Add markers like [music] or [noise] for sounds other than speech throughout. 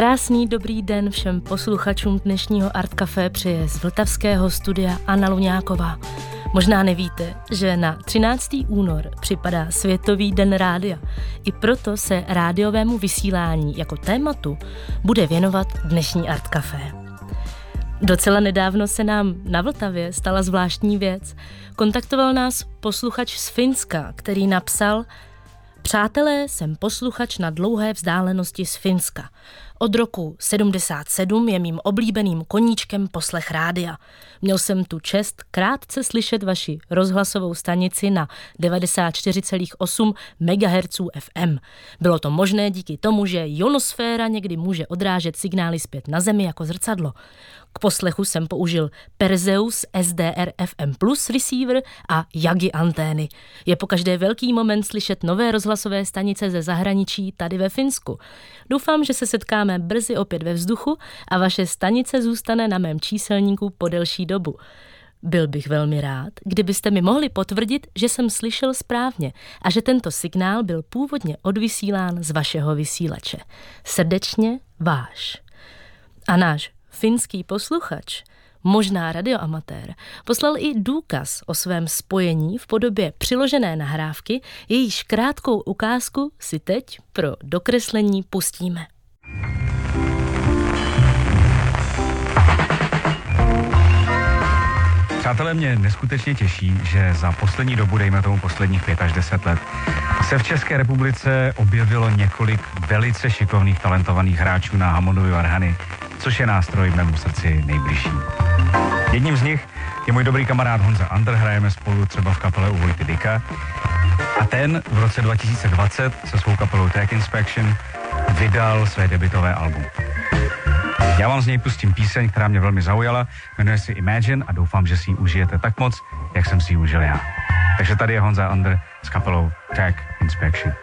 Krásný dobrý den všem posluchačům dnešního Art Café přeje z Vltavského studia Anna Luňáková. Možná nevíte, že na 13. únor připadá Světový den rádia. I proto se rádiovému vysílání jako tématu bude věnovat dnešní Art Café. Docela nedávno se nám na Vltavě stala zvláštní věc. Kontaktoval nás posluchač z Finska, který napsal Přátelé, jsem posluchač na dlouhé vzdálenosti z Finska. Od roku 77 je mým oblíbeným koníčkem poslech rádia. Měl jsem tu čest krátce slyšet vaši rozhlasovou stanici na 94,8 MHz FM. Bylo to možné díky tomu, že ionosféra někdy může odrážet signály zpět na Zemi jako zrcadlo. K poslechu jsem použil Perseus SDR FM Plus receiver a Yagi antény. Je po každé velký moment slyšet nové rozhlasové stanice ze zahraničí tady ve Finsku. Doufám, že se setkáme brzy opět ve vzduchu a vaše stanice zůstane na mém číselníku po delší dobu. Byl bych velmi rád, kdybyste mi mohli potvrdit, že jsem slyšel správně a že tento signál byl původně odvysílán z vašeho vysílače. Srdečně váš. A náš finský posluchač, možná radioamatér, poslal i důkaz o svém spojení v podobě přiložené nahrávky, jejíž krátkou ukázku si teď pro dokreslení pustíme. Přátelé, mě neskutečně těší, že za poslední dobu, dejme tomu posledních 5 až 10 let, se v České republice objevilo několik velice šikovných, talentovaných hráčů na Hammondovy varhany, což je nástroj mému srdci nejbližší. Jedním z nich je můj dobrý kamarád Honza Ander, hrajeme spolu třeba v kapele u Vojty Dika. A ten v roce 2020 se svou kapelou Tech Inspection vydal své debitové album. Já vám z něj pustím píseň, která mě velmi zaujala, jmenuje se Imagine a doufám, že si ji užijete tak moc, jak jsem si ji užil já. Takže tady je Honza Ander s kapelou Tech Inspection.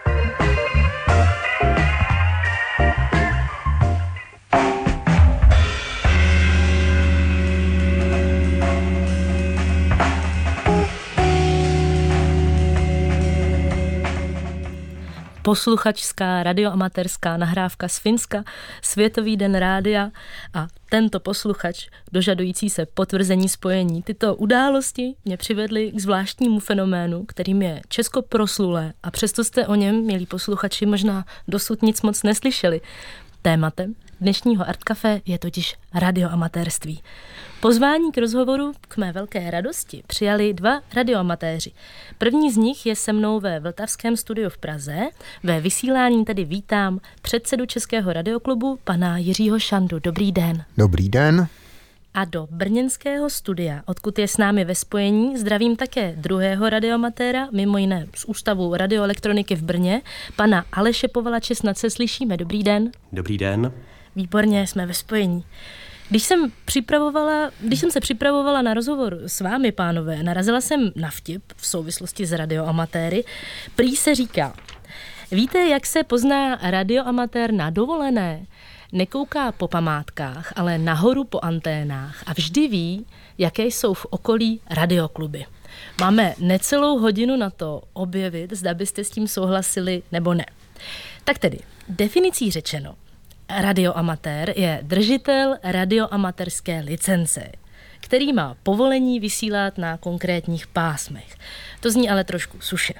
Posluchačská radioamatérská nahrávka z Finska, Světový den rádia a tento posluchač, dožadující se potvrzení spojení. Tyto události mě přivedly k zvláštnímu fenoménu, kterým je Česko proslulé a přesto jste o něm, milí posluchači, možná dosud nic moc neslyšeli. Tématem dnešního Art Café je totiž radioamatérství. Pozvání k rozhovoru k mé velké radosti přijali dva radioamatéři. První z nich je se mnou ve Vltavském studiu v Praze. Ve vysílání tedy vítám předsedu Českého radioklubu, pana Jiřího Šandu. Dobrý den. Dobrý den. A do brněnského studia, odkud je s námi ve spojení, zdravím také druhého radiomatéra, mimo jiné z Ústavu radioelektroniky v Brně, pana Aleše Povalače, snad se slyšíme. Dobrý den. Dobrý den. Výborně, jsme ve spojení. Když jsem, připravovala, když jsem se připravovala na rozhovor s vámi, pánové, narazila jsem na vtip v souvislosti s radioamatéry. Prý se říká, víte, jak se pozná radioamatér na dovolené? Nekouká po památkách, ale nahoru po anténách a vždy ví, jaké jsou v okolí radiokluby. Máme necelou hodinu na to objevit, zda byste s tím souhlasili nebo ne. Tak tedy, definicí řečeno, radioamatér je držitel radioamatérské licence, který má povolení vysílat na konkrétních pásmech. To zní ale trošku suše.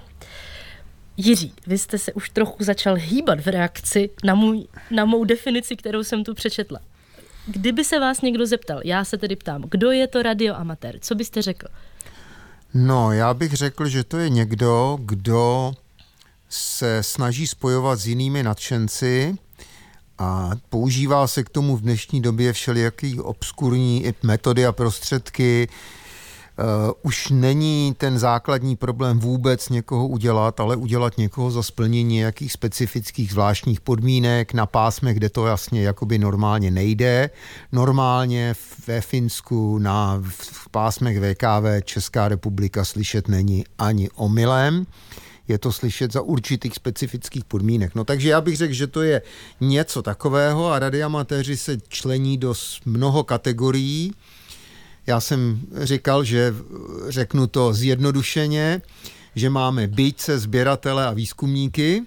Jiří, vy jste se už trochu začal hýbat v reakci na, můj, na mou definici, kterou jsem tu přečetla. Kdyby se vás někdo zeptal, já se tedy ptám, kdo je to radioamatér, co byste řekl? No, já bych řekl, že to je někdo, kdo se snaží spojovat s jinými nadšenci a používá se k tomu v dnešní době všelijaký obskurní metody a prostředky. Uh, už není ten základní problém vůbec někoho udělat, ale udělat někoho za splnění nějakých specifických zvláštních podmínek na pásmech, kde to jasně jakoby normálně nejde. Normálně ve Finsku na v pásmech VKV Česká republika slyšet není ani omylem. Je to slyšet za určitých specifických podmínek. No takže já bych řekl, že to je něco takového a radioamatéři se člení do mnoho kategorií. Já jsem říkal, že řeknu to zjednodušeně, že máme bytce, sběratele a výzkumníky,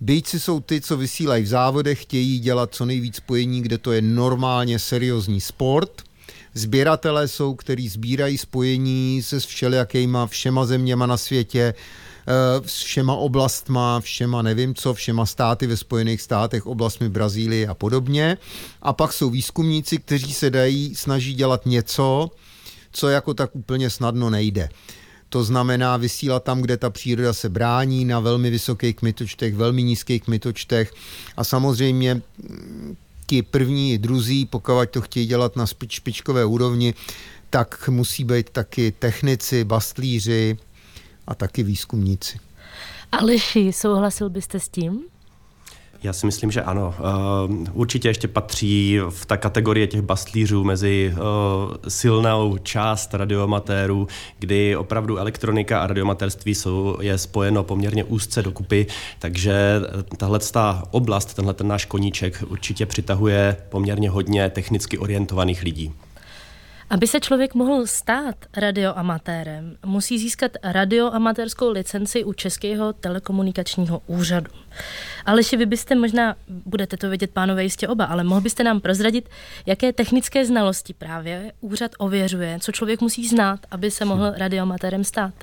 Bejci jsou ty, co vysílají v závodech, chtějí dělat co nejvíc spojení, kde to je normálně seriózní sport. Sběratelé jsou, kteří sbírají spojení se všelijakýma všema zeměma na světě, všema oblastma, všema nevím co, všema státy ve Spojených státech, oblastmi Brazílie a podobně. A pak jsou výzkumníci, kteří se dají, snaží dělat něco, co jako tak úplně snadno nejde. To znamená vysílat tam, kde ta příroda se brání, na velmi vysokých kmitočtech, velmi nízkých kmitočtech a samozřejmě mm, ti první druzí, pokud to chtějí dělat na špičkové úrovni, tak musí být taky technici, bastlíři a taky výzkumníci. Aleši, souhlasil byste s tím? Já si myslím, že ano. Uh, určitě ještě patří v ta kategorie těch bastlířů mezi uh, silnou část radioamatérů, kdy opravdu elektronika a radioamatérství jsou, je spojeno poměrně úzce dokupy, takže tahle oblast, tenhle ten náš koníček určitě přitahuje poměrně hodně technicky orientovaných lidí. Aby se člověk mohl stát radioamatérem, musí získat radioamatérskou licenci u Českého telekomunikačního úřadu. Aleši, vy byste možná, budete to vědět pánové jistě oba, ale mohl byste nám prozradit, jaké technické znalosti právě úřad ověřuje, co člověk musí znát, aby se mohl radioamatérem stát?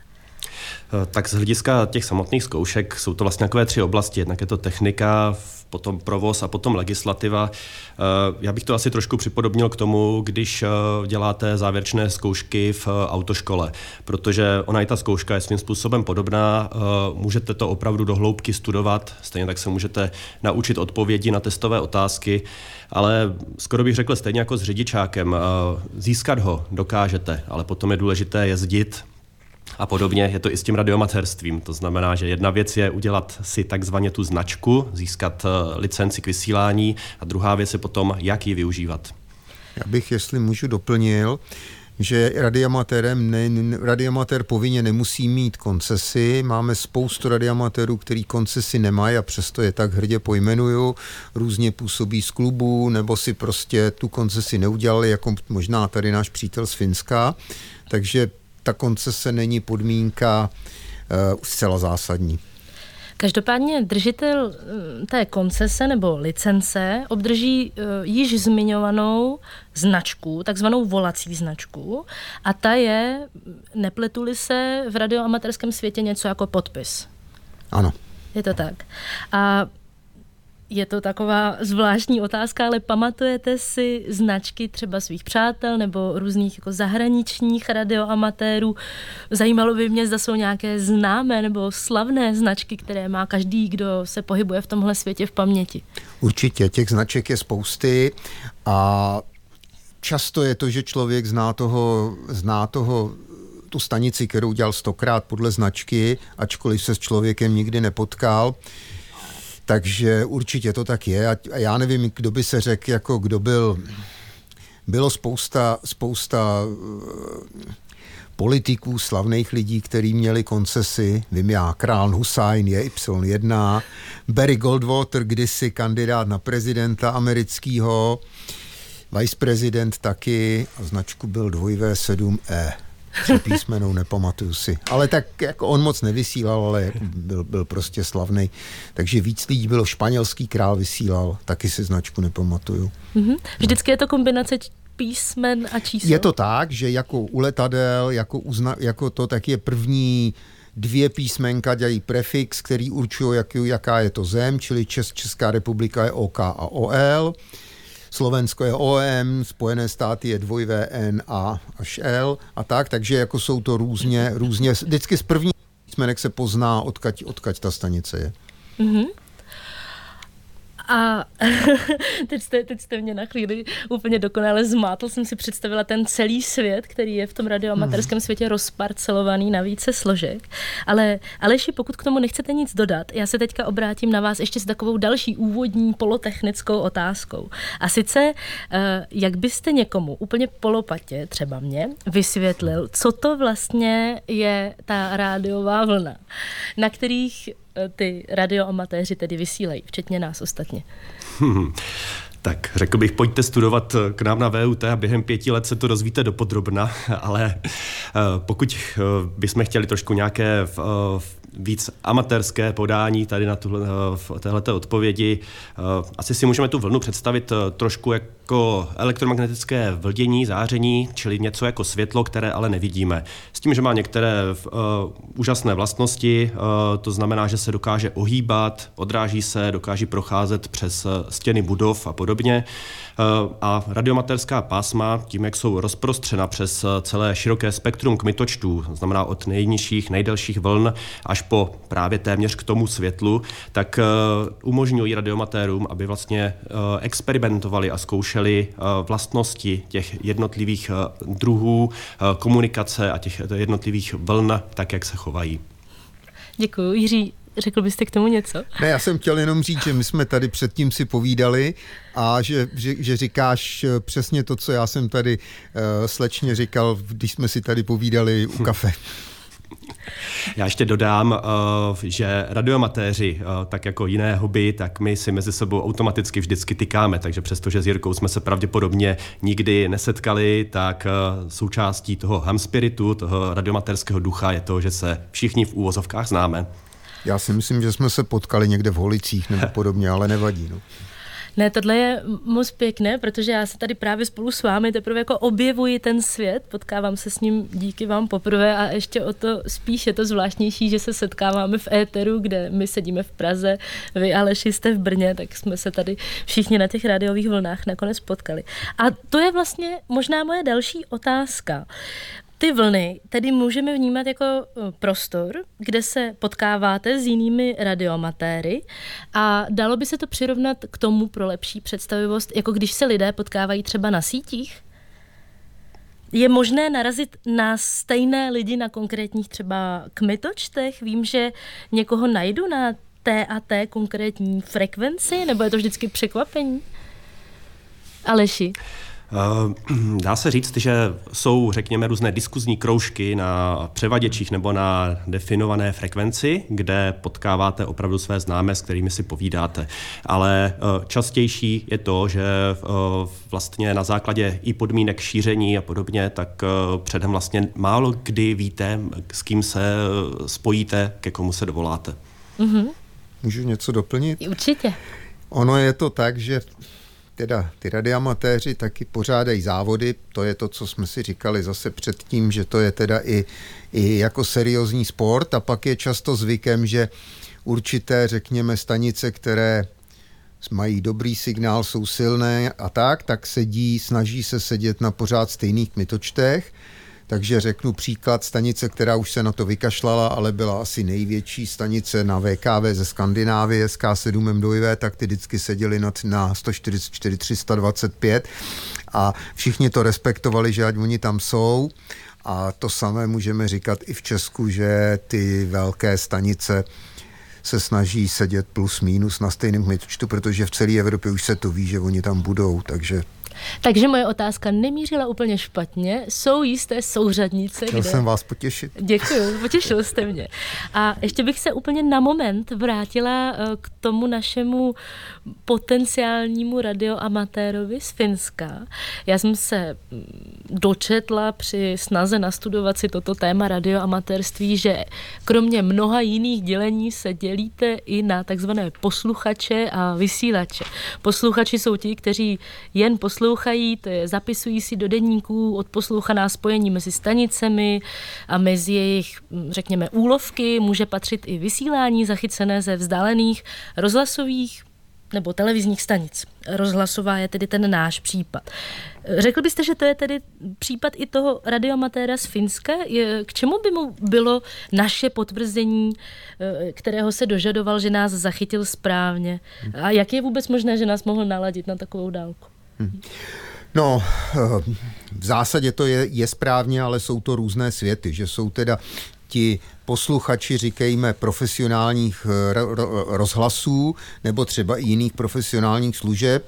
Eh, tak z hlediska těch samotných zkoušek jsou to vlastně takové tři oblasti. Jednak je to technika, potom provoz a potom legislativa. Eh, já bych to asi trošku připodobnil k tomu, když eh, děláte závěrečné zkoušky v autoškole, protože ona i ta zkouška je svým způsobem podobná. Můžete to opravdu do hloubky studovat, stejně tak se můžete naučit odpovědi na testové otázky, ale skoro bych řekl stejně jako s řidičákem. Získat ho dokážete, ale potom je důležité jezdit a podobně je to i s tím radioamatérstvím. To znamená, že jedna věc je udělat si takzvaně tu značku, získat eh, licenci k vysílání a druhá věc je potom, jak ji využívat. Já bych, jestli můžu, doplnil, že radioamatérem ne, radioamatér povinně nemusí mít koncesy. Máme spoustu radioamatérů, který koncesy nemají a přesto je tak hrdě pojmenuju. Různě působí z klubu nebo si prostě tu koncesi neudělali, jako možná tady náš přítel z Finska. Takže ta koncese není podmínka uh, zcela zásadní. Každopádně držitel eh, té koncese nebo licence obdrží uh, již zmiňovanou značku, takzvanou volací značku a ta je, nepletuli se v radioamatérském světě něco jako podpis. Ano. Je to tak. A je to taková zvláštní otázka, ale pamatujete si značky třeba svých přátel nebo různých jako zahraničních radioamatérů? Zajímalo by mě, zda jsou nějaké známé nebo slavné značky, které má každý, kdo se pohybuje v tomhle světě v paměti. Určitě, těch značek je spousty a často je to, že člověk zná toho, zná toho tu stanici, kterou dělal stokrát podle značky, ačkoliv se s člověkem nikdy nepotkal. Takže určitě to tak je. A já nevím, kdo by se řekl, jako kdo byl... Bylo spousta, spousta eh, politiků, slavných lidí, kteří měli koncesy. Vím já, Král Hussein je Y1, Barry Goldwater, kdysi kandidát na prezidenta amerického, viceprezident taky a značku byl 2V7E tři písmenou, nepamatuju si. Ale tak jako on moc nevysílal, ale byl, byl prostě slavný. Takže víc lidí bylo, španělský král vysílal, taky si značku nepamatuju. Mm-hmm. Vždycky je to kombinace písmen a čísel. Je to tak, že jako u letadel, jako, uzna, jako to, tak je první dvě písmenka dělají prefix, který určují, jak, jaká je to zem, čili Čes, Česká republika je OK a OL. Slovensko je OM, Spojené státy je dvojvé N A až L a tak, takže jako jsou to různě, různě, vždycky z první písmenek se pozná, odkaď, odkaď ta stanice je. Mm-hmm. A [laughs] teď jste, teď jste mě na chvíli úplně dokonale zmátl. Jsem si představila ten celý svět, který je v tom radioamatérském hmm. světě rozparcelovaný na více složek. Ale Aleši, pokud k tomu nechcete nic dodat, já se teďka obrátím na vás ještě s takovou další úvodní polotechnickou otázkou. A sice, eh, jak byste někomu úplně polopatě, třeba mě, vysvětlil, co to vlastně je ta rádiová vlna, na kterých ty radioamatéři tedy vysílají, včetně nás ostatně? [laughs] Tak řekl bych, pojďte studovat k nám na VUT a během pěti let se to rozvíte dopodrobna, [laughs] ale pokud bychom chtěli trošku nějaké víc amatérské podání tady na tuhle, v odpovědi. Asi si můžeme tu vlnu představit trošku jako elektromagnetické vldění, záření, čili něco jako světlo, které ale nevidíme. S tím, že má některé úžasné vlastnosti, to znamená, že se dokáže ohýbat, odráží se, dokáže procházet přes stěny budov a podobně. Uh, a radiomatérská pásma, tím, jak jsou rozprostřena přes celé široké spektrum kmitočtů, znamená od nejnižších, nejdelších vln až po právě téměř k tomu světlu, tak uh, umožňují radiomatérům, aby vlastně experimentovali a zkoušeli vlastnosti těch jednotlivých uh, druhů uh, komunikace a těch jednotlivých vln, tak jak se chovají. Děkuji. Jiří, Řekl byste k tomu něco? Ne, já jsem chtěl jenom říct, že my jsme tady předtím si povídali a že, že, že říkáš přesně to, co já jsem tady uh, slečně říkal, když jsme si tady povídali u kafe. Já ještě dodám, eh, že radiomatéři, eh, tak jako jiné hobby, tak my si mezi sebou automaticky vždycky tykáme, takže přestože s Jirkou jsme se pravděpodobně nikdy nesetkali, tak eh, součástí toho ham spiritu, toho radiomatérského ducha je to, že se všichni v úvozovkách známe. Já si myslím, že jsme se potkali někde v Holicích nebo [laughs] podobně, ale nevadí. No. Ne, tohle je moc pěkné, protože já se tady právě spolu s vámi teprve jako objevuji ten svět, potkávám se s ním díky vám poprvé a ještě o to spíš je to zvláštnější, že se setkáváme v éteru, kde my sedíme v Praze, vy Aleši jste v Brně, tak jsme se tady všichni na těch rádiových vlnách nakonec potkali. A to je vlastně možná moje další otázka. Ty vlny tedy můžeme vnímat jako eh, prostor, kde se potkáváte s jinými radioamatéry a dalo by se to přirovnat k tomu pro lepší představivost, jako když se lidé potkávají třeba na sítích? Je možné narazit na stejné lidi na konkrétních třeba kmitočtech? Vím, že někoho najdu na té a té konkrétní frekvenci, nebo je to vždycky překvapení? Aleši? Eh, [clears throat] dá se říct, že jsou, řekněme, různé diskuzní kroužky na převaděčích nebo na definované frekvenci, kde potkáváte opravdu své známé, s kterými si povídáte. Ale eh, častější je to, že eh, vlastně na základě i podmínek šíření a podobně, tak předem vlastně málo kdy víte, s kým se spojíte, ke komu se dovoláte. Mm-hmm. Můžu něco doplnit? Určitě. Ono je to tak, že teda ty radioamatéři taky pořádají závody, to je to, co jsme si říkali zase předtím, že to je teda i, i jako seriózní sport a pak je často zvykem, že určité, řekněme, stanice, které mají dobrý signál, jsou silné a tak, tak sedí, snaží se sedět na pořád stejných kmitočtech takže řeknu příklad stanice, která už se na to vykašlala, ale byla asi největší stanice na VKV ze Skandinávie, SK7 MDV, tak ty vždycky seděli na, na 144 325 a všichni to respektovali, že ať oni tam jsou. A to samé můžeme říkat i v Česku, že ty velké stanice se snaží sedět plus minus na stejném kmitočtu, protože v celé Evropě už se to ví, že oni tam budou, takže takže moje otázka nemířila úplně špatně. Jsou jisté souřadnice. Chtěl kde... jsem vás potěšit. Děkuji, potěšil jste mě. A ještě bych se úplně na moment vrátila eh, k tomu našemu potenciálnímu radioamatérovi z Finska. Já jsem se mm, dočetla při snaze nastudovat si toto téma radioamatérství, že kromě mnoha jiných dělení se dělíte i na takzvané posluchače a vysílače. Posluchači jsou ti, kteří jen poslouchají poslouchají, to je zapisují si do denníků odposlouchaná spojení mezi stanicemi a mezi jejich, řekněme, úlovky může patřit i vysílání zachycené ze vzdálených rozhlasových nebo televizních stanic. Rozhlasová je tedy ten náš případ. Řekl byste, že to je tedy případ i toho radiomatéra z Finska? K čemu by mu bylo naše potvrzení, eh, kterého se dožadoval, že nás zachytil správně? A jak je vůbec možné, že nás mohl naladit na takovou dálku? No, eh, v zásadě to je, je správně, ale jsou to různé světy, že jsou teda ti posluchači, říkejme, profesionálních eh, rozhlasů nebo třeba i jiných profesionálních služeb,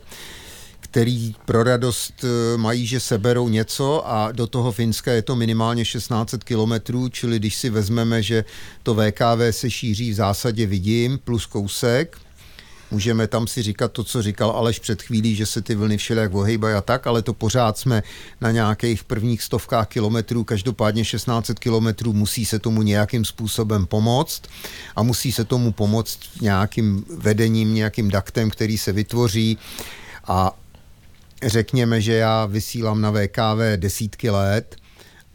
který pro radost eh, mají, že seberou něco a do toho Finska je to minimálně 1600 kilometrů, čili když si vezmeme, že to VKV se šíří v zásadě vidím plus kousek, můžeme tam si říkat to, co říkal Aleš před chvílí, že se ty vlny všelijak ohejbají a tak, ale to pořád jsme na nějakých prvních stovkách kilometrů, každopádně 1600 kilometrů musí se tomu nějakým způsobem pomoct a musí se tomu pomoct nějakým vedením, nějakým daktem, který se vytvoří. A řekněme, že já vysílám na VKV desítky let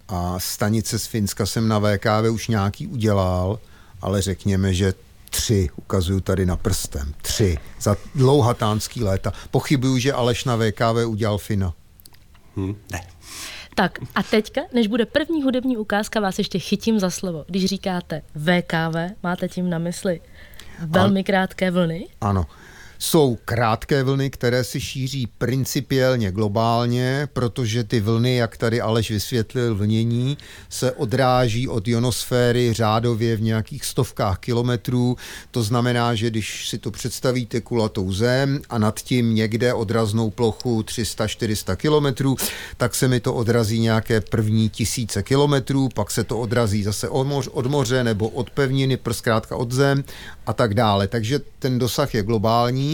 a stanice z Finska jsem na VKV už nějaký udělal, ale řekněme, že tři, ukazuju tady na prstem, tři, za dlouhatánský léta. Pochybuju, že Aleš na VKV udělal Fina. Hmm, ne. Tak a teďka, než bude první hudební ukázka, vás ještě chytím za slovo. Když říkáte VKV, máte tím na mysli velmi krátké vlny? Ano. Jsou krátké vlny, které se šíří principiálně globálně, protože ty vlny, jak tady Aleš vysvětlil, vlnění se odráží od ionosféry řádově v nějakých stovkách kilometrů. To znamená, že když si to představíte kulatou zem a nad tím někde odraznou plochu 300-400 kilometrů, tak se mi to odrazí nějaké první tisíce kilometrů, pak se to odrazí zase od, moř, od moře nebo od pevniny, zkrátka od zem a tak dále. Takže ten dosah je globální.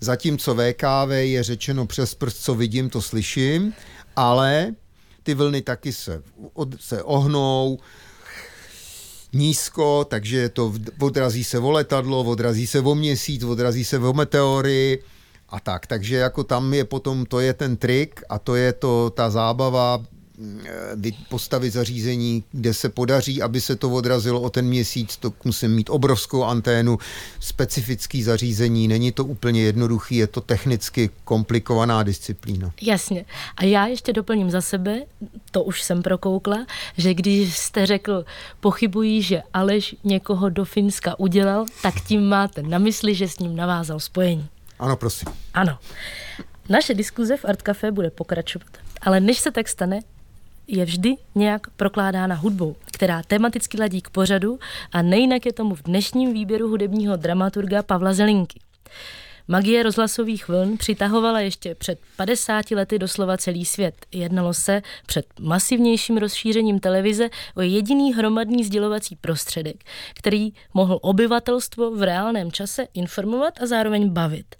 Zatímco VKV je řečeno přes prst, co vidím, to slyším, ale ty vlny taky se, od, se ohnou, nízko, takže to odrazí se o letadlo, odrazí se o měsíc, odrazí se o meteory a tak. Takže jako tam je potom, to je ten trik a to je to ta zábava postavit zařízení, kde se podaří, aby se to odrazilo o ten měsíc, to musím mít obrovskou anténu, specifický zařízení, není to úplně jednoduchý, je to technicky komplikovaná disciplína. Jasně. A já ještě doplním za sebe, to už jsem prokoukla, že když jste řekl, pochybují, že Aleš někoho do Finska udělal, tak tím máte na mysli, že s ním navázal spojení. Ano, prosím. Ano. Naše diskuze v Art Café bude pokračovat. Ale než se tak stane, je vždy nějak prokládána hudbou, která tematicky ladí k pořadu a nejinak je tomu v dnešním výběru hudebního dramaturga Pavla Zelinky. Magie rozhlasových vln přitahovala ještě před 50 lety doslova celý svět. Jednalo se před masivnějším rozšířením televize o jediný hromadný sdělovací prostředek, který mohl obyvatelstvo v reálném čase informovat a zároveň bavit.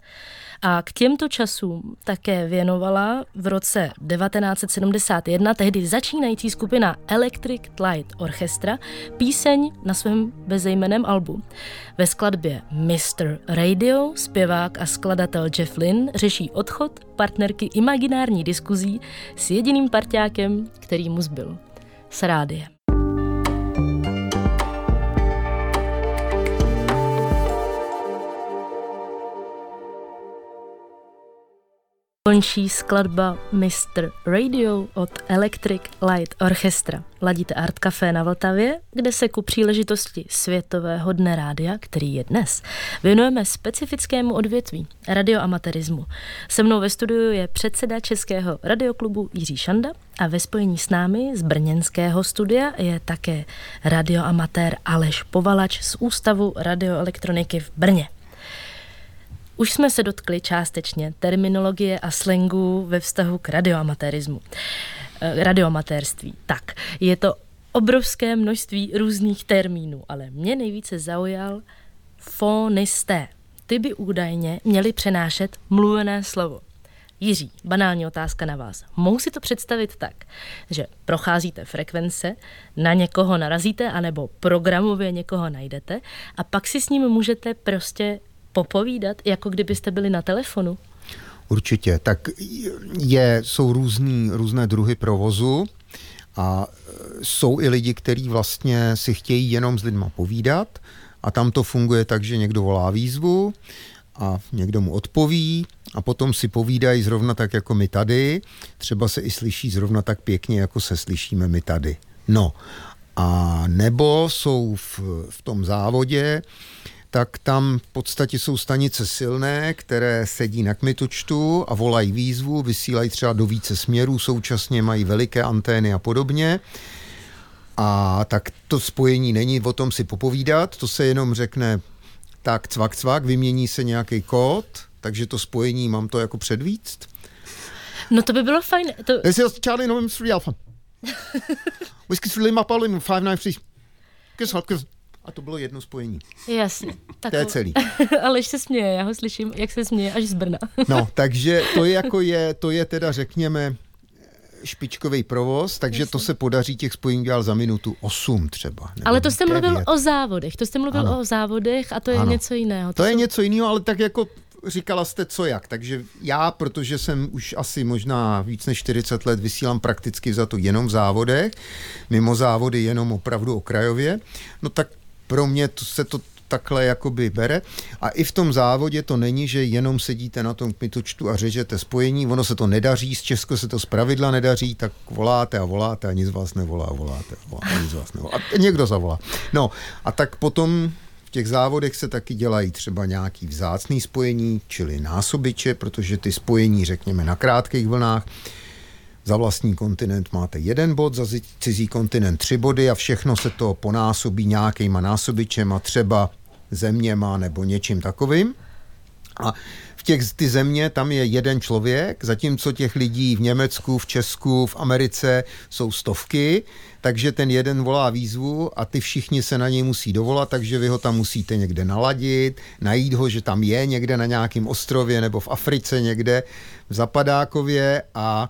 A k těmto časům také věnovala v roce 1971 tehdy začínající skupina Electric Light Orchestra píseň na svém bezejmeném albu. Ve skladbě Mr. Radio zpěvák a skladatel Jeff Lynn řeší odchod partnerky imaginární diskuzí s jediným parťákem, který mu zbyl. S rádiem. Končí skladba Mr. Radio od Electric Light Orchestra. Ladíte Art Café na Vltavě, kde se ku příležitosti Světového dne rádia, který je dnes, věnujeme specifickému odvětví radioamaterismu. Se mnou ve studiu je předseda Českého radioklubu Jiří Šanda a ve spojení s námi z brněnského studia je také radioamatér Aleš Povalač z Ústavu radioelektroniky v Brně. Už jsme se dotkli částečně terminologie a slangu ve vztahu k radioamatérismu. Eh, radioamatérství. Tak, je to obrovské množství různých termínů, ale mě nejvíce zaujal fonisté. Ty by údajně měli přenášet mluvené slovo. Jiří, banální otázka na vás. Mohu si to představit tak, že procházíte frekvence, na někoho narazíte, anebo programově někoho najdete a pak si s ním můžete prostě popovídat, jako kdybyste byli na telefonu? Určitě. Tak je, jsou různý, různé druhy provozu a jsou i lidi, kteří vlastně si chtějí jenom s lidma povídat a tam to funguje tak, že někdo volá výzvu a někdo mu odpoví a potom si povídají zrovna tak jako my tady, třeba se i slyší zrovna tak pěkně, jako se slyšíme my tady. No a nebo jsou v, v tom závodě tak tam v podstatě jsou stanice silné, které sedí na kmitočtu a volají výzvu, vysílají třeba do více směrů, současně mají veliké antény a podobně. A tak to spojení není o tom si popovídat, to se jenom řekne tak cvak cvak, vymění se nějaký kód, takže to spojení mám to jako předvíct. No to by bylo fajn. To... This is Charlie November 3 Alpha. [laughs] Whiskey 3 Lima Pauline 593. Kiss, kiss. A to bylo jedno spojení. Jasně. Tak to je celý. [laughs] Aleš se směje, já ho slyším, jak se směje až z Brna. [laughs] no, takže to je jako je, to je teda řekněme špičkový provoz, takže Jasně. to se podaří těch spojení dělat za minutu 8 třeba. Ale to jste mluvil o závodech, to jste mluvil ano. o závodech a to je ano. něco jiného. To, to jsou... je něco jiného, ale tak jako říkala jste co jak, takže já, protože jsem už asi možná víc než 40 let vysílám prakticky za to jenom v závodech, mimo závody jenom opravdu okrajově, no tak pro mě to se to takhle jakoby bere. A i v tom závodě to není, že jenom sedíte na tom kmitočtu a řežete spojení, ono se to nedaří, z Česko se to z pravidla nedaří, tak voláte a voláte a nic vás nevolá, voláte a voláte a nic vás nevolá. A někdo zavolá. No a tak potom v těch závodech se taky dělají třeba nějaký vzácný spojení, čili násobiče, protože ty spojení, řekněme, na krátkých vlnách, za vlastní kontinent máte jeden bod, za cizí kontinent tři body a všechno se to ponásobí nějakýma násobičema, třeba zeměma nebo něčím takovým. A v těch ty země tam je jeden člověk, zatímco těch lidí v Německu, v Česku, v Americe jsou stovky, takže ten jeden volá výzvu a ty všichni se na něj musí dovolat, takže vy ho tam musíte někde naladit, najít ho, že tam je někde na nějakém ostrově nebo v Africe někde v Zapadákově a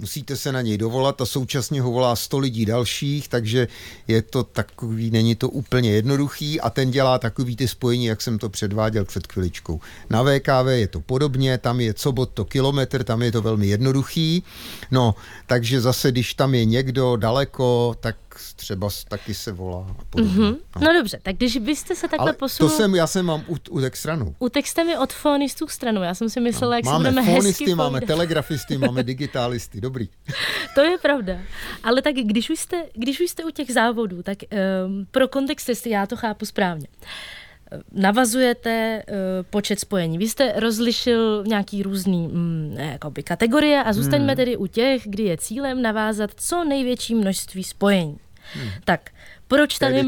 musíte se na něj dovolat a současně ho volá 100 lidí dalších, takže je to takový, není to úplně jednoduchý a ten dělá takový ty spojení, jak jsem to předváděl před chviličkou. Na VKV je to podobně, tam je co bod to kilometr, tam je to velmi jednoduchý, no, takže zase, když tam je někdo daleko, tak třeba taky se volá. Mm-hmm. No. no dobře, tak když byste se takhle posunul... to jsem, já jsem mám u, u stranu. U textem je od fonistů stranu, já jsem si myslela, no. jak máme se budeme fonisty, hezky máme telegrafisty, máme digitálisty, dobrý. [laughs] to je pravda. Ale tak když už jste, když už jste u těch závodů, tak um, pro kontext, jestli já to chápu správně. Navazujete uh, počet spojení. Vy jste rozlišil nějaký různý mm, jakoby kategorie a zůstaňme hmm. tedy u těch, kdy je cílem navázat co největší množství spojení. Hmm. Tak proč tady...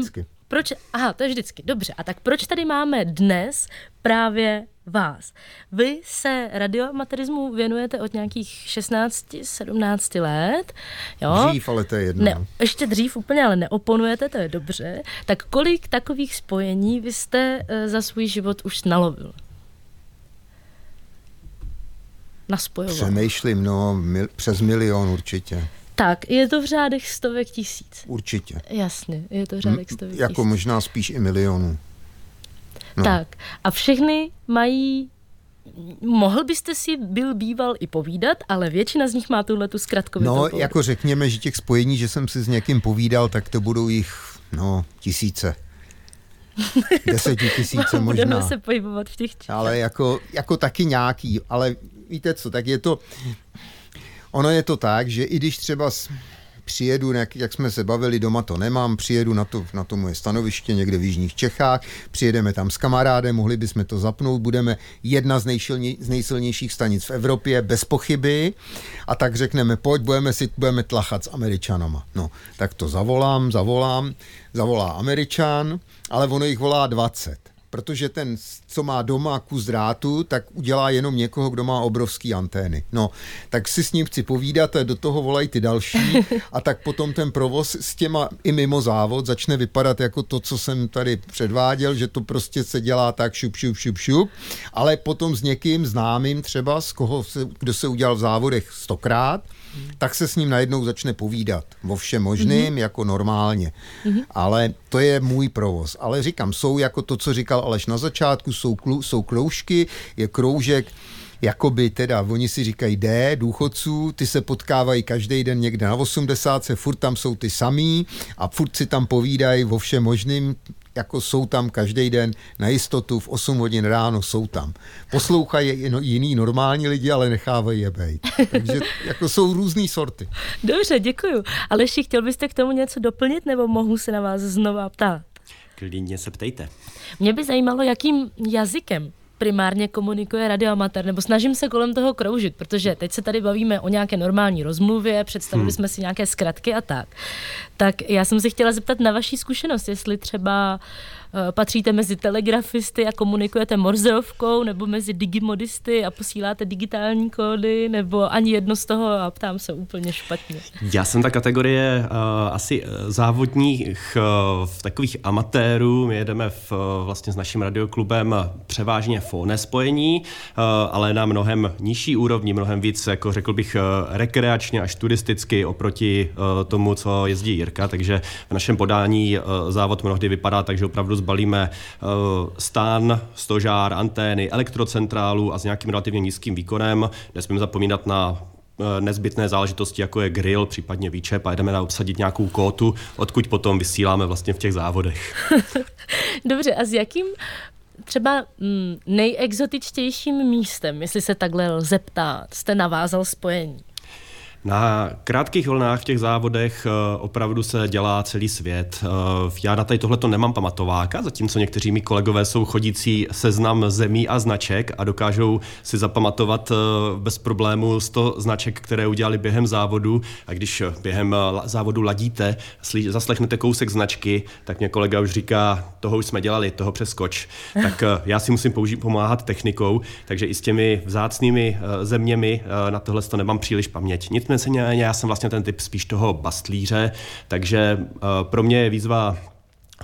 Proč, aha, to je vždycky, dobře. A tak proč tady máme dnes právě vás? Vy se radioamaterismu věnujete od nějakých 16-17 let, jo? Dřív, ale to je jedno. Ne, ještě dřív úplně, ale neoponujete, to je dobře. Tak kolik takových spojení vy jste uh, za svůj život už nalovil? Naspojoval. Přemýšlím, no, mil, přes milion určitě. Tak, je to v řádech stovek tisíc. Určitě. Jasně, je to v řádech stovek jako tisíc. Jako možná spíš i milionů. No. Tak, a všechny mají mohl byste si byl býval i povídat, ale většina z nich má tuhle tu zkratkovitou No, jako řekněme, že těch spojení, že jsem si s někým povídal, tak to budou jich, no, tisíce. [laughs] Desetitisíce možná. Budeme se pohybovat v těch číslech. Ale jako, jako taky nějaký, ale víte co, tak je to, Ono je to tak, že i když třeba přijedu, jak, jak jsme se bavili, doma to nemám, přijedu na to, na to moje stanoviště někde v Jižních Čechách, přijedeme tam s kamarádem, mohli bychom to zapnout, budeme jedna z, nejšilně, z nejsilnějších stanic v Evropě, bez pochyby, a tak řekneme, pojď, budeme si budeme tlachat s Američanama. No, tak to zavolám, zavolám, zavolá Američan, ale ono jich volá 20 protože ten, co má doma kus drátu, tak udělá jenom někoho, kdo má obrovský antény. No, tak si s ním chci povídat, do toho volají ty další [laughs] a tak potom ten provoz s těma i mimo závod začne vypadat jako to, co jsem tady předváděl, že to prostě se dělá tak šup, šup, šup, šup, ale potom s někým známým třeba, z koho se, kdo se udělal v závodech stokrát, tak se s ním najednou začne povídat o všem možným, mm-hmm. jako normálně. Mm-hmm. Ale to je můj provoz. Ale říkám, jsou jako to, co říkal Aleš na začátku, jsou, klu, jsou kroužky, je kroužek, jakoby teda, oni si říkají D, důchodců, ty se potkávají každý den někde na 80, furt tam jsou ty samý a furt si tam povídají o všem možným, jako jsou tam každý den na jistotu v 8 hodin ráno jsou tam. Poslouchají jiný normální lidi, ale nechávají je být. Takže jako jsou různé sorty. Dobře, děkuju. Ale ještě chtěl byste k tomu něco doplnit, nebo mohu se na vás znova ptát? Klidně se ptejte. Mě by zajímalo, jakým jazykem primárně komunikuje radioamatér, nebo snažím se kolem toho kroužit, protože teď se tady bavíme o nějaké normální rozmluvě, představili hmm. jsme si nějaké zkratky a tak. Tak já jsem se chtěla zeptat na vaší zkušenost, jestli třeba Eh, patříte mezi telegrafisty a komunikujete morzeovkou, nebo mezi digimodisty a posíláte digitální kódy, nebo ani jedno z toho a ptám se úplně špatně. Já jsem ta kategorie uh, asi závodních uh, v takových amatérů. My jedeme v, uh, vlastně s naším radioklubem převážně fone spojení, uh, ale na mnohem nižší úrovni, mnohem víc, jako řekl bych, uh, rekreačně až turisticky oproti uh, tomu, co jezdí Jirka. Takže v našem podání uh, závod mnohdy vypadá tak, že opravdu zbalíme uh, stán, stožár, antény, elektrocentrálu a s nějakým relativně nízkým výkonem. Nesmím zapomínat na Eh, nezbytné záležitosti, jako je grill, případně výčep a jdeme na obsadit nějakou kótu, odkud potom vysíláme vlastně v těch závodech. [laughs] Dobře, a s jakým třeba mm, nejexotičtějším místem, jestli se takhle lze ptát, jste navázal spojení? Na krátkých vlnách v těch závodech eh, opravdu se dělá celý svět. Eh, já na tady tohleto nemám pamatováka, zatímco někteří mi kolegové jsou chodící seznam zemí a značek a dokážou si zapamatovat eh, bez problému 100 značek, které udělali během závodu. A když během závodu ladíte, zaslechnete kousek značky, tak mě kolega už říká, toho už jsme dělali, toho přeskoč. [laughs] Tak já si musím použít, pomáhat technikou, takže i s těmi vzácnými zeměmi na tohle to nemám příliš paměť. Nicméně nicméně já jsem vlastně ten typ spíš toho bastlíře, takže uh, pro mě je výzva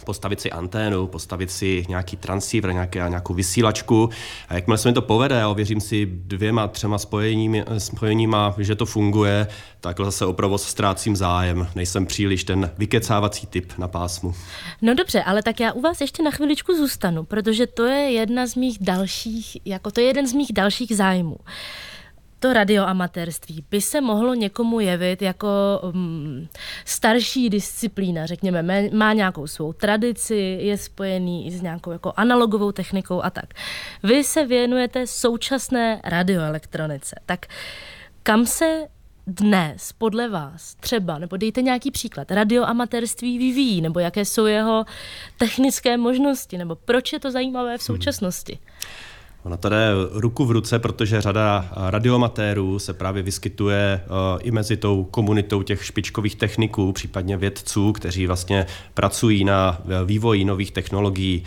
postavit si anténu, postavit si nějaký transceiver, nějaké, nějakou vysílačku. A jakmile se mi to povede a ověřím si dvěma, třema spojeními, spojeníma, že to funguje, tak zase o provoz ztrácím zájem. Nejsem příliš ten vykecávací typ na pásmu. No dobře, ale tak já u vás ještě na chviličku zůstanu, protože to je jedna z mých dalších, jako to je jeden z mých dalších zájmů to radioamatérství by se mohlo někomu jevit jako um, starší disciplína, řekněme, má nějakou svou tradici, je spojený i s nějakou jako analogovou technikou a tak. Vy se věnujete současné radioelektronice, tak kam se dnes podle vás třeba, nebo dejte nějaký příklad, radioamatérství vyvíjí, nebo jaké jsou jeho technické možnosti, nebo proč je to zajímavé v hmm. současnosti? Hmm. Ono to jde ruku v ruce, protože řada radioamatérů se právě vyskytuje uh, i mezi tou komunitou těch špičkových techniků, případně vědců, kteří vlastně pracují na vývoji nových technologií.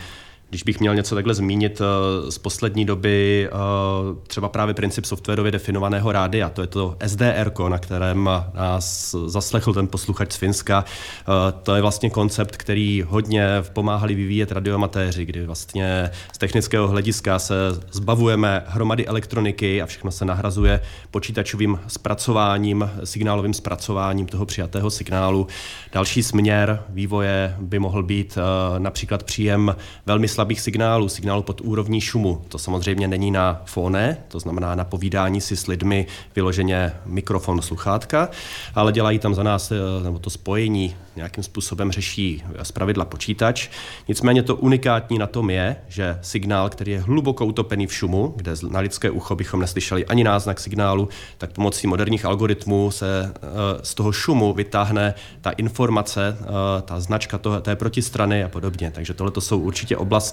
Když bych měl něco takhle zmínit uh, z poslední doby, uh, třeba právě princip softwarově definovaného rádia, to je to SDR, na kterém nás zaslechl ten posluchač z Finska. Uh, to je vlastně koncept, který hodně pomáhali vyvíjet radioamatéři, kdy vlastně z technického hlediska se zbavujeme hromady elektroniky a všechno se nahrazuje počítačovým zpracováním, signálovým zpracováním toho přijatého signálu. Další směr vývoje by mohl být například příjem velmi slabý slabých signálů, signálů pod úrovní šumu. To samozřejmě není na fone, to znamená na povídání si s lidmi vyloženě mikrofon, sluchátka, ale dělají tam za nás, eh, nebo to spojení nějakým způsobem řeší zpravidla počítač. Nicméně to unikátní na tom je, že signál, který je hluboko utopený v šumu, kde na lidské ucho bychom neslyšeli ani náznak signálu, tak pomocí moderních algoritmů se eh, z toho šumu vytáhne ta informace, eh, ta značka té protistrany a podobně. Takže tohle jsou určitě oblasti,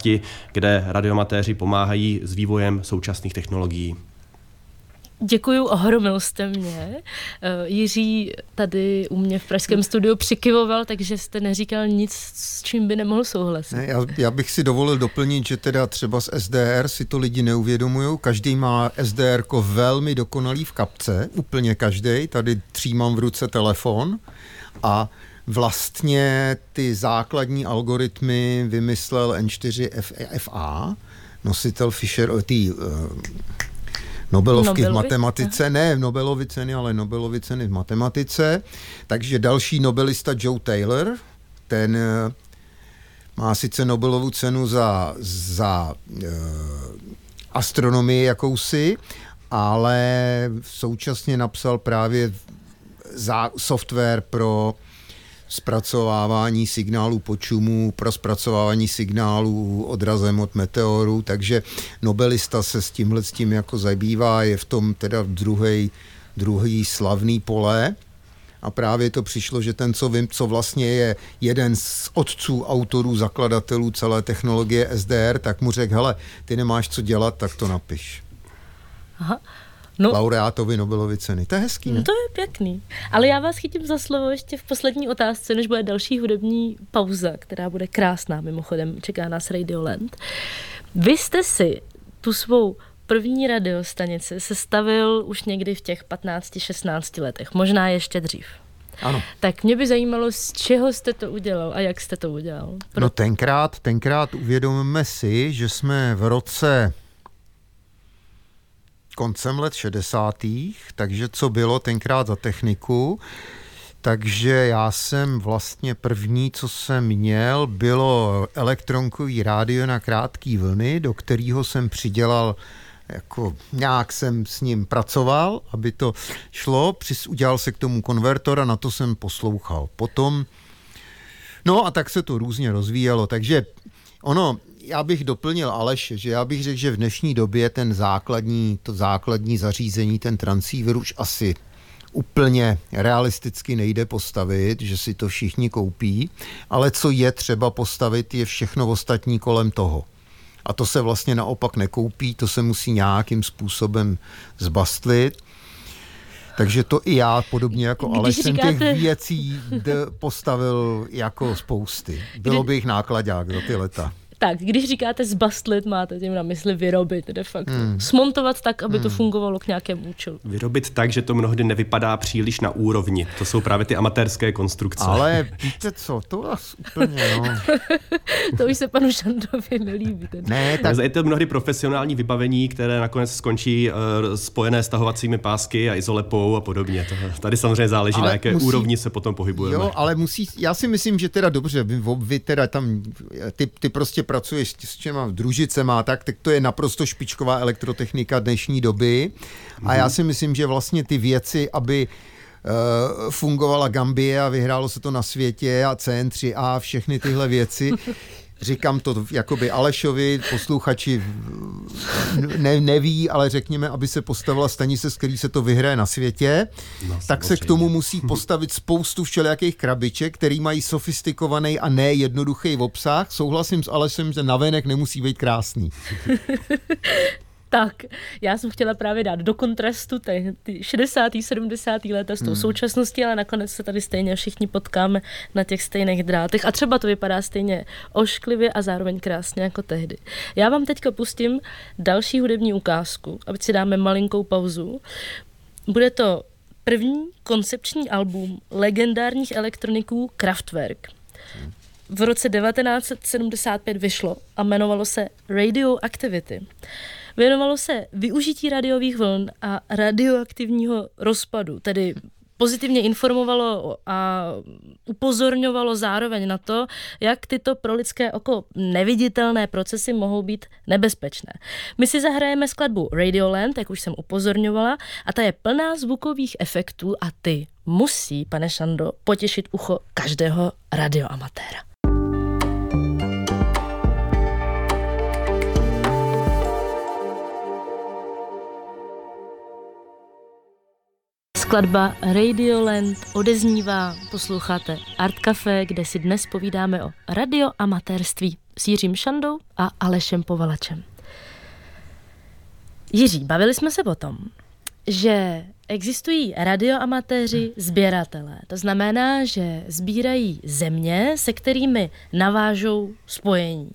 kde radiomatéři pomáhají s vývojem současných technologií. Děkuju, ohromil jste mě. Uh, Jiří tady u mě v pražském studiu přikyvoval, takže jste neříkal nic, s čím by nemohl souhlasit. Ne, já, já bych si dovolil doplnit, že teda třeba z SDR si to lidi neuvědomují. Každý má SDR velmi dokonalý v kapce, úplně každý. Tady třímám v ruce telefon a vlastně ty základní algoritmy vymyslel N4FA, nositel Fisher, ty, uh, Nobelovky Nobelovi? v matematice, ne Nobelovy ceny, ale Nobelovy ceny v matematice. Takže další nobelista Joe Taylor, ten eh, má sice Nobelovu cenu za, za uh, astronomii jakousi, ale současně napsal právě za software pro zpracovávání signálů počumů, pro zpracovávání signálů odrazem od meteorů, takže Nobelista se s tímhle s tím jako zabývá, je v tom teda druhý druhý slavný pole. A právě to přišlo, že ten, co vím, co vlastně je jeden z otců, autorů, zakladatelů celé technologie SDR, tak mu řekl, hele, ty nemáš co dělat, tak to napiš. Aha. No, laureátovi Nobelovy ceny. To je hezký, ne? No to je pěkný. Ale já vás chytím za slovo ještě v poslední otázce, než bude další hudební pauza, která bude krásná, mimochodem čeká nás Radioland. Vy jste si tu svou první radiostanici sestavil už někdy v těch 15-16 letech, možná ještě dřív. Ano. Tak mě by zajímalo, z čeho jste to udělal a jak jste to udělal. Pro... No tenkrát, tenkrát uvědomíme si, že jsme v roce koncem let 60. takže co bylo tenkrát za techniku, takže já jsem vlastně první, co jsem měl, bylo elektronkový rádio na krátké vlny, do kterého jsem přidělal jako nějak jsem s ním pracoval, aby to šlo, přis, udělal se k tomu konvertor a na to jsem poslouchal. Potom, no a tak se to různě rozvíjelo, takže ono, já bych doplnil Aleš, že já bych řekl, že v dnešní době ten základní, to základní zařízení, ten transceiver už asi úplně realisticky nejde postavit, že si to všichni koupí, ale co je třeba postavit, je všechno ostatní kolem toho. A to se vlastně naopak nekoupí, to se musí nějakým způsobem zbastlit. Takže to i já, podobně jako ale jsem těch věcí postavil jako spousty. Bylo by jich nákladák za ty leta. Tak, když říkáte zbastlit, máte tím na mysli vyrobit de facto. Hmm. Smontovat tak, aby hmm. to fungovalo k nějakému účelu. Vyrobit tak, že to mnohdy nevypadá příliš na úrovni. To jsou právě ty amatérské konstrukce. Ale [laughs] víte co, to vás úplně, no. [laughs] to už se panu Šandovi nelíbí. Ten. Ne, tak... Je to mnohdy profesionální vybavení, které nakonec skončí uh, spojené s tahovacími pásky a izolepou a podobně. To, tady samozřejmě záleží, ale na jaké musí... úrovni se potom pohybujeme. Jo, ale musí, já si myslím, že teda dobře, vy, vy teda tam, ty, ty prostě pracuješ s těma družicema, tak, tak to je naprosto špičková elektrotechnika dnešní doby. A já mhm. si myslím, že vlastně ty věci, aby uh, fungovala Gambie a vyhrálo se to na světě a CN3A, všechny tyhle věci, [laughs] říkám to jakoby Alešovi, posluchači ne, neví, ale řekněme, aby se postavila stanice, z který se to vyhraje na světě, no, tak se k tomu musí postavit spoustu všelijakých krabiček, který mají sofistikovaný a ne jednoduchý obsah. Souhlasím s Alešem, že navenek nemusí být krásný. [laughs] Tak, já jsem chtěla právě dát do kontrastu ty, ty 60. 70. léta s tou hmm. současností, ale nakonec se tady stejně všichni potkáme na těch stejných drátech a třeba to vypadá stejně ošklivě a zároveň krásně jako tehdy. Já vám teďka pustím další hudební ukázku, aby si dáme malinkou pauzu. Bude to první koncepční album legendárních elektroniků Kraftwerk. V roce 1975 vyšlo a jmenovalo se Radioactivity. Věnovalo se využití radiových vln a radioaktivního rozpadu, tedy pozitivně informovalo a upozorňovalo zároveň na to, jak tyto pro lidské oko neviditelné procesy mohou být nebezpečné. My si zahrajeme skladbu Radioland, jak už jsem upozorňovala, a ta je plná zvukových efektů a ty musí, pane Šando, potěšit ucho každého radioamatéra. Skladba Radioland odeznívá, posloucháte Art Café, kde si dnes povídáme o radioamatérství s Jiřím Šandou a Alešem Povalačem. Jiří, bavili jsme se o tom, že existují radioamatéři sběratelé. To znamená, že sbírají země, se kterými navážou spojení.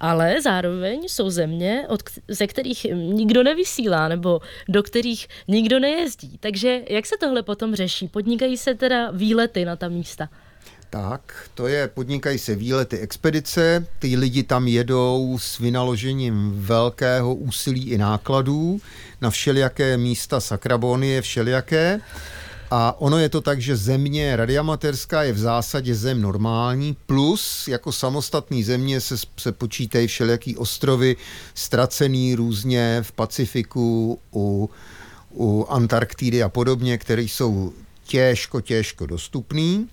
Ale zároveň jsou země, od, ze kterých nikdo nevysílá nebo do kterých nikdo nejezdí. Takže jak se tohle potom řeší? Podnikají se teda výlety na ta místa? Tak, to je, podnikají se výlety expedice, ty lidi tam jedou s vynaložením velkého úsilí i nákladů na všelijaké místa sakrabonie, všelijaké. A ono je to tak, že země radiamaterská je v zásadě zem normální, plus jako samostatný země se, se počítají všelijaký ostrovy, ztracený různě v Pacifiku, u, u Antarktidy a podobně, které jsou těžko, těžko dostupný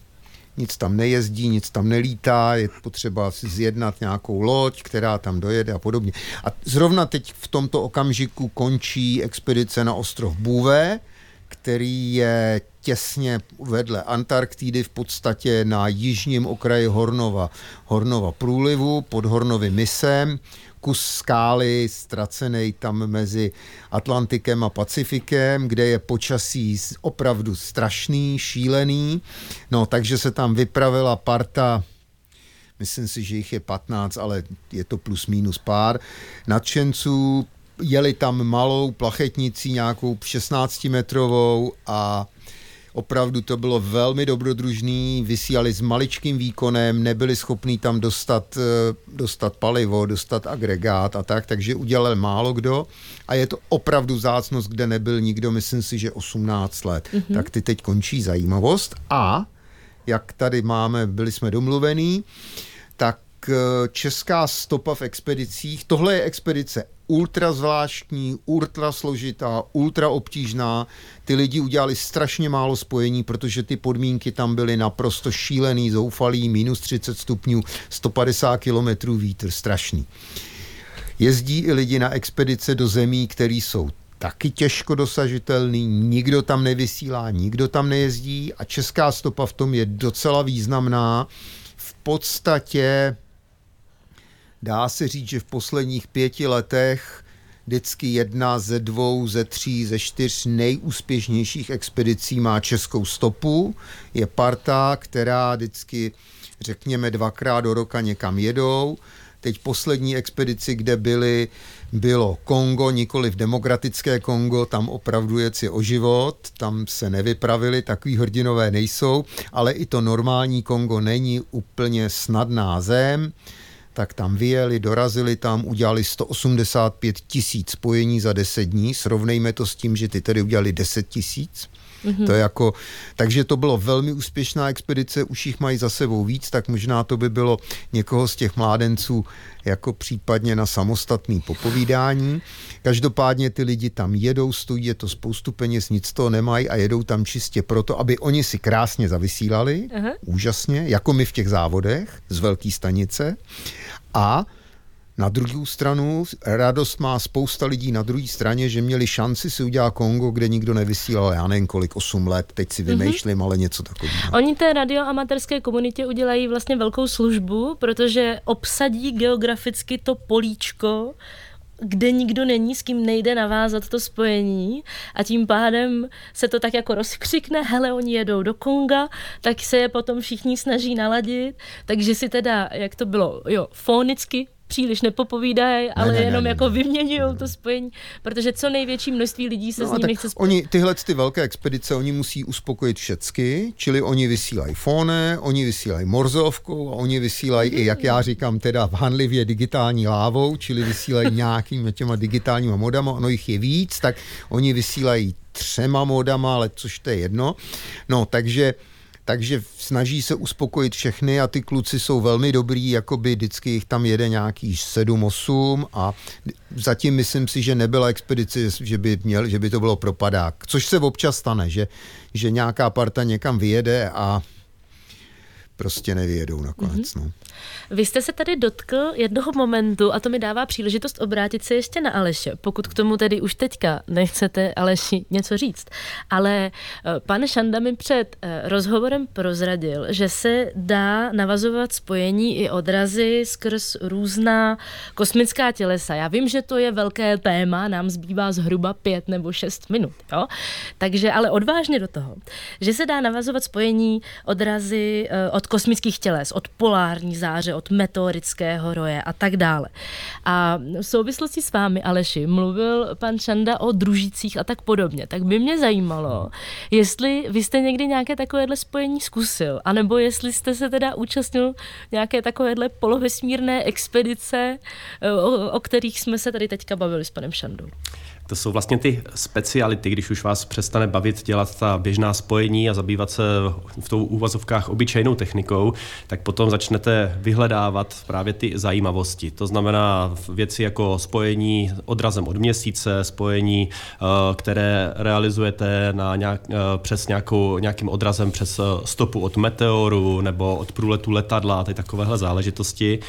nic tam nejezdí, nic tam nelítá, je potřeba si zjednat nějakou loď, která tam dojede a podobně. A zrovna teď v tomto okamžiku končí expedice na ostrov Bouvet, který je těsně vedle Antarktidy, v podstatě na jižním okraji Hornova, Hornova průlivu pod Hornovým misem. Kus skály ztracený tam mezi Atlantikem a Pacifikem, kde je počasí opravdu strašný, šílený. No, takže se tam vypravila parta myslím si, že jich je 15, ale je to plus minus pár nadšenců, jeli tam malou plachetnicí, nějakou 16 metrovou a Opravdu to bylo velmi dobrodružný, vysílali s maličkým výkonem, nebyli schopní tam dostat, eh, dostat palivo, dostat agregát a tak, takže udělal málo kdo a je to opravdu zácnost, kde nebyl nikdo, myslím si, že 18 let. Mm-hmm. Tak ty teď končí zajímavost a jak tady máme, byli jsme domluvení, tak eh, česká stopa v expedicích, tohle je expedice ultra zvláštní, ultra složitá, ultra obtížná. Ty lidi udělali strašně málo spojení, protože ty podmínky tam byly naprosto šílený, zoufalý, minus 30 stupňů, 150 kilometrů vítr, strašný. Jezdí i lidi na expedice do zemí, které jsou taky těžko dosažitelný, nikdo tam nevysílá, nikdo tam nejezdí a česká stopa v tom je docela významná. V podstatě Dá se říct, že v posledních pěti letech vždycky jedna ze dvou, ze tří, ze čtyř nejúspěšnějších expedicí má českou stopu. Je parta, která vždycky, řekněme, dvakrát do roka někam jedou. Teď poslední expedici, kde byli, bylo Kongo, nikoli v demokratické Kongo, tam opravdu je o život, tam se nevypravili, takový hrdinové nejsou, ale i to normální Kongo není úplně snadná zem tak tam vyjeli, dorazili tam, udělali 185 tisíc spojení za 10 dní, srovnejme to s tím, že ty tady udělali 10 tisíc. Mm-hmm. To je jako, takže to bylo velmi úspěšná expedice, už jich mají za sebou víc, tak možná to by bylo někoho z těch mládenců jako případně na samostatný popovídání. Každopádně ty lidi tam jedou, stojí je to spoustu peněz, nic toho nemají a jedou tam čistě proto, aby oni si krásně zavysílali, uh-huh. úžasně, jako my v těch závodech z velké stanice a na druhou stranu radost má spousta lidí na druhé straně, že měli šanci si udělat Kongo, kde nikdo nevysílal, já nevím kolik, 8 let, teď si mhm. vymýšlím, mm-hmm. ale něco takového. Oni té radioamatérské komunitě udělají vlastně velkou službu, protože obsadí geograficky to políčko, kde nikdo není, s kým nejde navázat to spojení a tím pádem se to tak jako rozkřikne, hele, oni jedou do Konga, tak se je potom všichni snaží naladit, takže si teda, jak to bylo, jo, fonicky příliš nepopovídají, ale ne, ne, jenom ne, jako ne, vyměňují to spojení, protože co největší množství lidí se no, s nimi chce spojit. Oni, tyhle ty velké expedice, oni musí uspokojit všecky, čili oni vysílají fone, oni vysílají morzovkou a oni vysílají mm. i, jak já říkám, teda v hanlivě digitální lávou, čili vysílají [laughs] nějakými těma digitálníma modama, ono jich je víc, tak oni vysílají třema modama, ale což to je jedno. No, takže takže snaží se uspokojit všechny a ty kluci jsou velmi dobrý, jako by vždycky jich tam jede nějaký 7-8 a zatím myslím si, že nebyla expedice, že by, měl, že by to bylo propadák, což se občas stane, že, že nějaká parta někam vyjede a prostě nevyjedou nakonec. Mm-hmm. No. Vy jste se tady dotkl jednoho momentu a to mi dává příležitost obrátit se ještě na Aleše, pokud k tomu tedy už teďka nechcete Aleši něco říct. Ale eh, pan Šanda mi před eh, rozhovorem prozradil, že se dá navazovat spojení i odrazy skrz různá kosmická tělesa. Já vím, že to je velké téma, nám zbývá zhruba pět nebo šest minut. Jo? Takže ale odvážně do toho, že se dá navazovat spojení odrazy eh, od kosmických těles, od polární záře, od meteorického roje a tak dále. A v souvislosti s vámi, Aleši, mluvil pan Čanda o družicích a tak podobně. Tak by mě zajímalo, jestli vy jste někdy nějaké takovéhle spojení zkusil, anebo jestli jste se teda účastnil nějaké takovéhle polovesmírné expedice, o, o kterých jsme se tady teďka bavili s panem Šandou. To jsou vlastně ty speciality, když už vás přestane bavit dělat ta běžná spojení a zabývat se v tou úvazovkách obyčejnou technikou, tak potom začnete vyhledávat právě ty zajímavosti. To znamená věci jako spojení odrazem od měsíce, spojení, eh, které realizujete na nějak, eh, přes nějakou, nějakým odrazem přes stopu od meteoru nebo od průletu letadla, ty takovéhle záležitosti.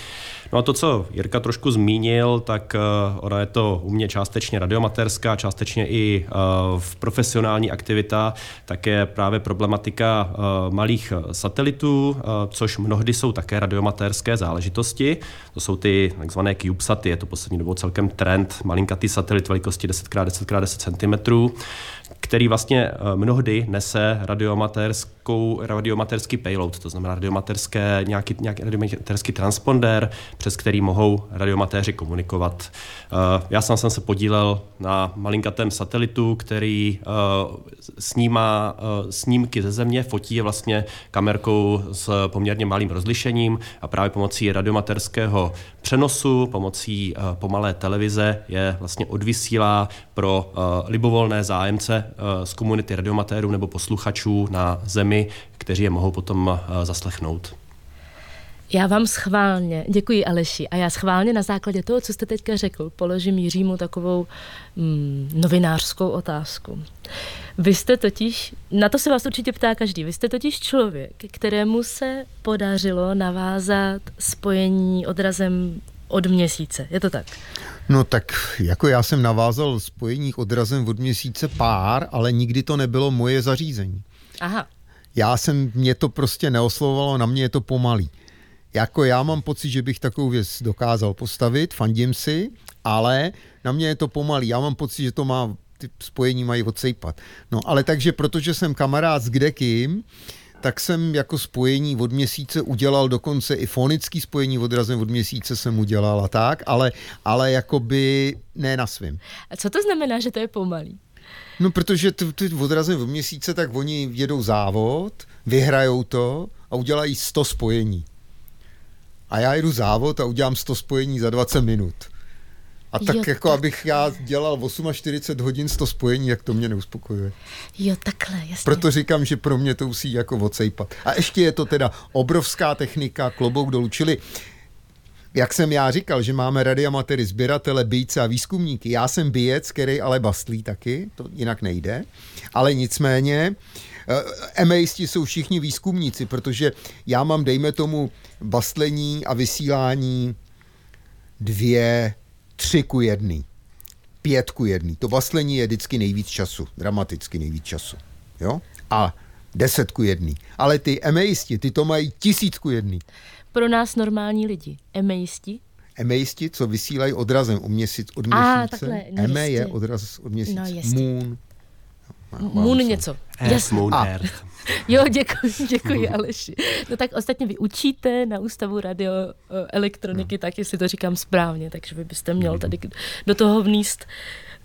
No a to, co Jirka trošku zmínil, tak ona je to u mě částečně radiomatérská, částečně i v profesionální aktivita, tak je právě problematika malých satelitů, což mnohdy jsou také radiomatérské záležitosti. To jsou ty takzvané CubeSaty, je to poslední dobou celkem trend, malinkatý satelit velikosti 10x10x10 cm, který vlastně eh, mnohdy nese radioamatérskou, radioamatérský payload, to znamená radioamatérské, nějaký, nějaký radioamatérský transponder, přes který mohou radiomatéři komunikovat. Eh, já sám jsem se podílel na malinkatém satelitu, který eh, snímá snímky ze země, fotí je vlastně kamerkou s poměrně malým rozlišením a právě pomocí radiomaterského přenosu, pomocí pomalé televize je vlastně odvysílá pro libovolné zájemce z komunity radiomatérů nebo posluchačů na zemi, kteří je mohou potom zaslechnout. Já vám schválně, děkuji Aleši, a já schválně na základě toho, co jste teďka řekl, položím Jiřímu takovou mm, novinářskou otázku. Vy jste totiž, na to se vás určitě ptá každý, vy jste totiž člověk, kterému se podařilo navázat spojení odrazem od měsíce. Je to tak? No tak jako já jsem navázal spojení odrazem od měsíce pár, ale nikdy to nebylo moje zařízení. Aha. Já jsem, mě to prostě neoslovovalo, na mě je to pomalý. Jako já mám pocit, že bych takovou věc dokázal postavit, fandím si, ale na mě je to pomalý. Já mám pocit, že to má, ty spojení mají odsejpat. No ale takže, protože jsem kamarád s kdekým, tak jsem jako spojení od měsíce udělal dokonce i fonický spojení odrazem od měsíce jsem udělal a tak, ale, ale jakoby ne na svým. A co to znamená, že to je pomalý? No, protože ty, ty odrazem od měsíce, tak oni jedou závod, vyhrajou to a udělají 100 spojení. A já jedu závod a udělám 100 spojení za 20 minut. A tak jo, jako tak... abych já dělal 48 hodin z to spojení, jak to mě neuspokojuje. Jo, takhle, jasně. Proto říkám, že pro mě to musí jako odsejpat. A ještě je to teda obrovská technika, klobouk dolů, čili jak jsem já říkal, že máme radioamatéry, sběratele, bíjce a výzkumníky. Já jsem bíjec, který ale bastlí taky, to jinak nejde. Ale nicméně, emaisti jsou všichni výzkumníci, protože já mám, dejme tomu, bastlení a vysílání dvě tři ku jedný, pět ku jedný. To baslení je vždycky nejvíc času, dramaticky nejvíc času. Jo? A deset ku jedný. Ale ty emaisti, ty to mají tisíc ku jedný. Pro nás normální lidi. Emaisti? Emaisti, co vysílají odrazem od, měsíc, od měsíce. A, takhle, no Eme je odraz od měsíce. No, Moon. Moon něco. Yes. Moon Earth. [laughs] Jo, děkuji, děkuji [laughs] Aleši. No tak ostatně vy učíte na Ústavu radioelektroniky, no. tak jestli to říkám správně, takže vy byste měl tady do toho vníst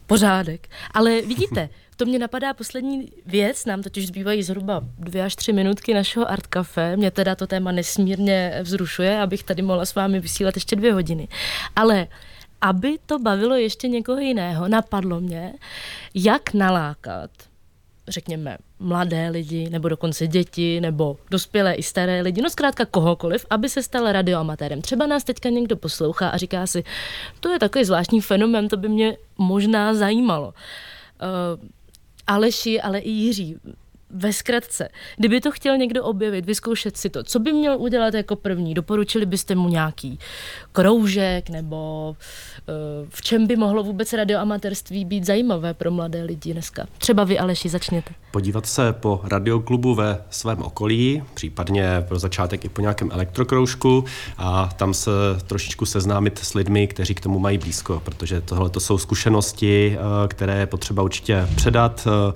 pořádek. Ale vidíte, to mě napadá poslední věc, nám totiž zbývají zhruba dvě až tři minutky našeho Art Café. Mě teda to téma nesmírně vzrušuje, abych tady mohla s vámi vysílat ještě dvě hodiny. Ale aby to bavilo ještě někoho jiného, napadlo mě, jak nalákat řekněme, mladé lidi, nebo dokonce děti, nebo dospělé i staré lidi, no zkrátka kohokoliv, aby se stal radioamatérem. Třeba nás teďka někdo poslouchá a říká si, to je takový zvláštní fenomén, to by mě možná zajímalo. Uh, Aleši, ale i Jiří, ve zkratce, kdyby to chtěl někdo objevit, vyzkoušet si to, co by měl udělat jako první? Doporučili byste mu nějaký kroužek nebo uh, v čem by mohlo vůbec radioamatérství být zajímavé pro mladé lidi dneska? Třeba vy, Aleši, začněte. Podívat se po radioklubu ve svém okolí, případně pro začátek i po nějakém elektrokroužku a tam se trošičku seznámit s lidmi, kteří k tomu mají blízko, protože tohle to jsou zkušenosti, eh, které je potřeba určitě předat eh,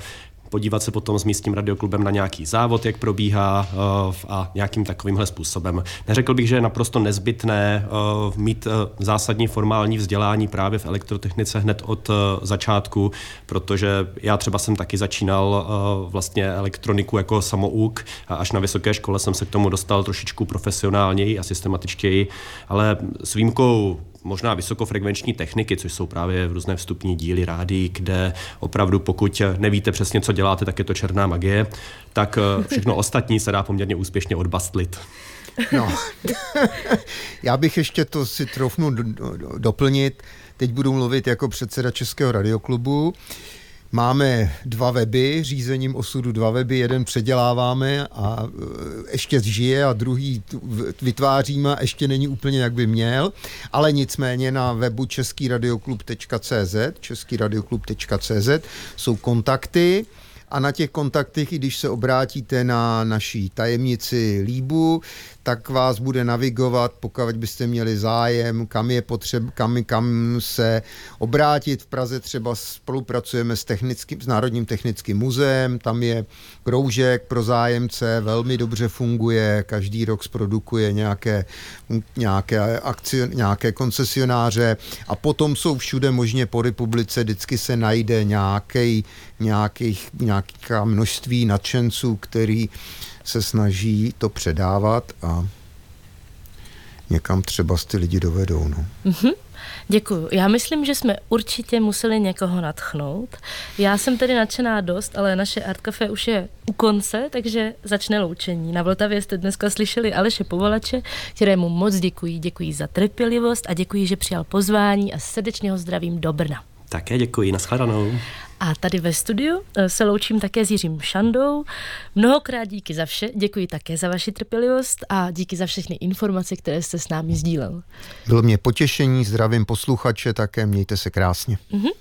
podívat se potom s místním radioklubem na nějaký závod, jak probíhá uh, a nějakým takovýmhle způsobem. Neřekl bych, že je naprosto nezbytné uh, mít uh, zásadní formální vzdělání právě v elektrotechnice hned od začátku, protože já třeba jsem taky začínal vlastně elektroniku jako samouk a až na vysoké škole jsem se k tomu dostal trošičku profesionálněji a systematičtěji, ale s výjimkou možná vysokofrekvenční techniky, což jsou právě různé vstupní díly rádií, kde opravdu pokud nevíte přesně, co děláte, tak je to černá magie, tak eh, všechno ostatní se dá poměrně úspěšně odbastlit. No, [laughs] já bych ještě to si troufnu doplnit. Teď budu mluvit jako předseda Českého radioklubu. Máme dva weby, řízením osudu dva weby, jeden předěláváme a e, ještě žije a druhý vytváříme ještě není úplně jak by měl, ale nicméně na webu českýradioklub.cz českýradioklub.cz jsou kontakty, a na těch kontaktech, i když se obrátíte na naší tajemnici Líbu, tak vás bude navigovat, pokud byste měli zájem, kam je potřeba, kam, kam se obrátit. V Praze třeba spolupracujeme s, technickým, s Národním technickým muzeem, tam je kroužek pro zájemce, velmi dobře funguje, každý rok zprodukuje nějaké, nějaké, akci, nějaké koncesionáře. A potom jsou všude možně po republice, vždycky se najde nějaký, nějakých, nějaká množství nadšenců, který se snaží to předávat a někam třeba ty lidi dovedou. No. Mm-hmm. Děkuju. Já myslím, že jsme určitě museli někoho natchnout. Já jsem tedy nadšená dost, ale naše Art Café už je u konce, takže začne loučení. Na Vltavě jste dneska slyšeli Aleše Povolače, kterému moc děkuji. Děkuji za trpělivost a děkuji, že přijal pozvání a srdečně ho zdravím do Brna. Také děkuji, nashledanou. A tady ve studiu eh, se loučím také s Jiřím Šandou. Mnohokrát díky za vše, děkuji také za vaši trpělivost a díky za všechny informace, které jste s námi sdílel. Bylo mě potěšení, zdravím posluchače, také mějte se krásně. Uh-huh.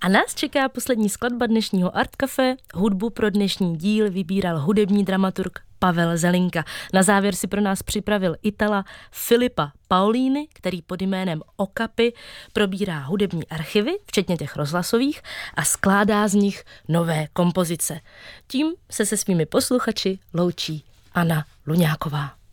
A nás čeká poslední skladba dnešního Art Café. Hudbu pro dnešní díl vybíral hudební dramaturg Pavel Zelinka. Na závěr si pro nás připravil Itala Filipa Paulíny, který pod jménem Okapy probírá hudební archivy, včetně těch rozhlasových, a skládá z nich nové kompozice. Tím se se svými posluchači loučí Anna Luňáková.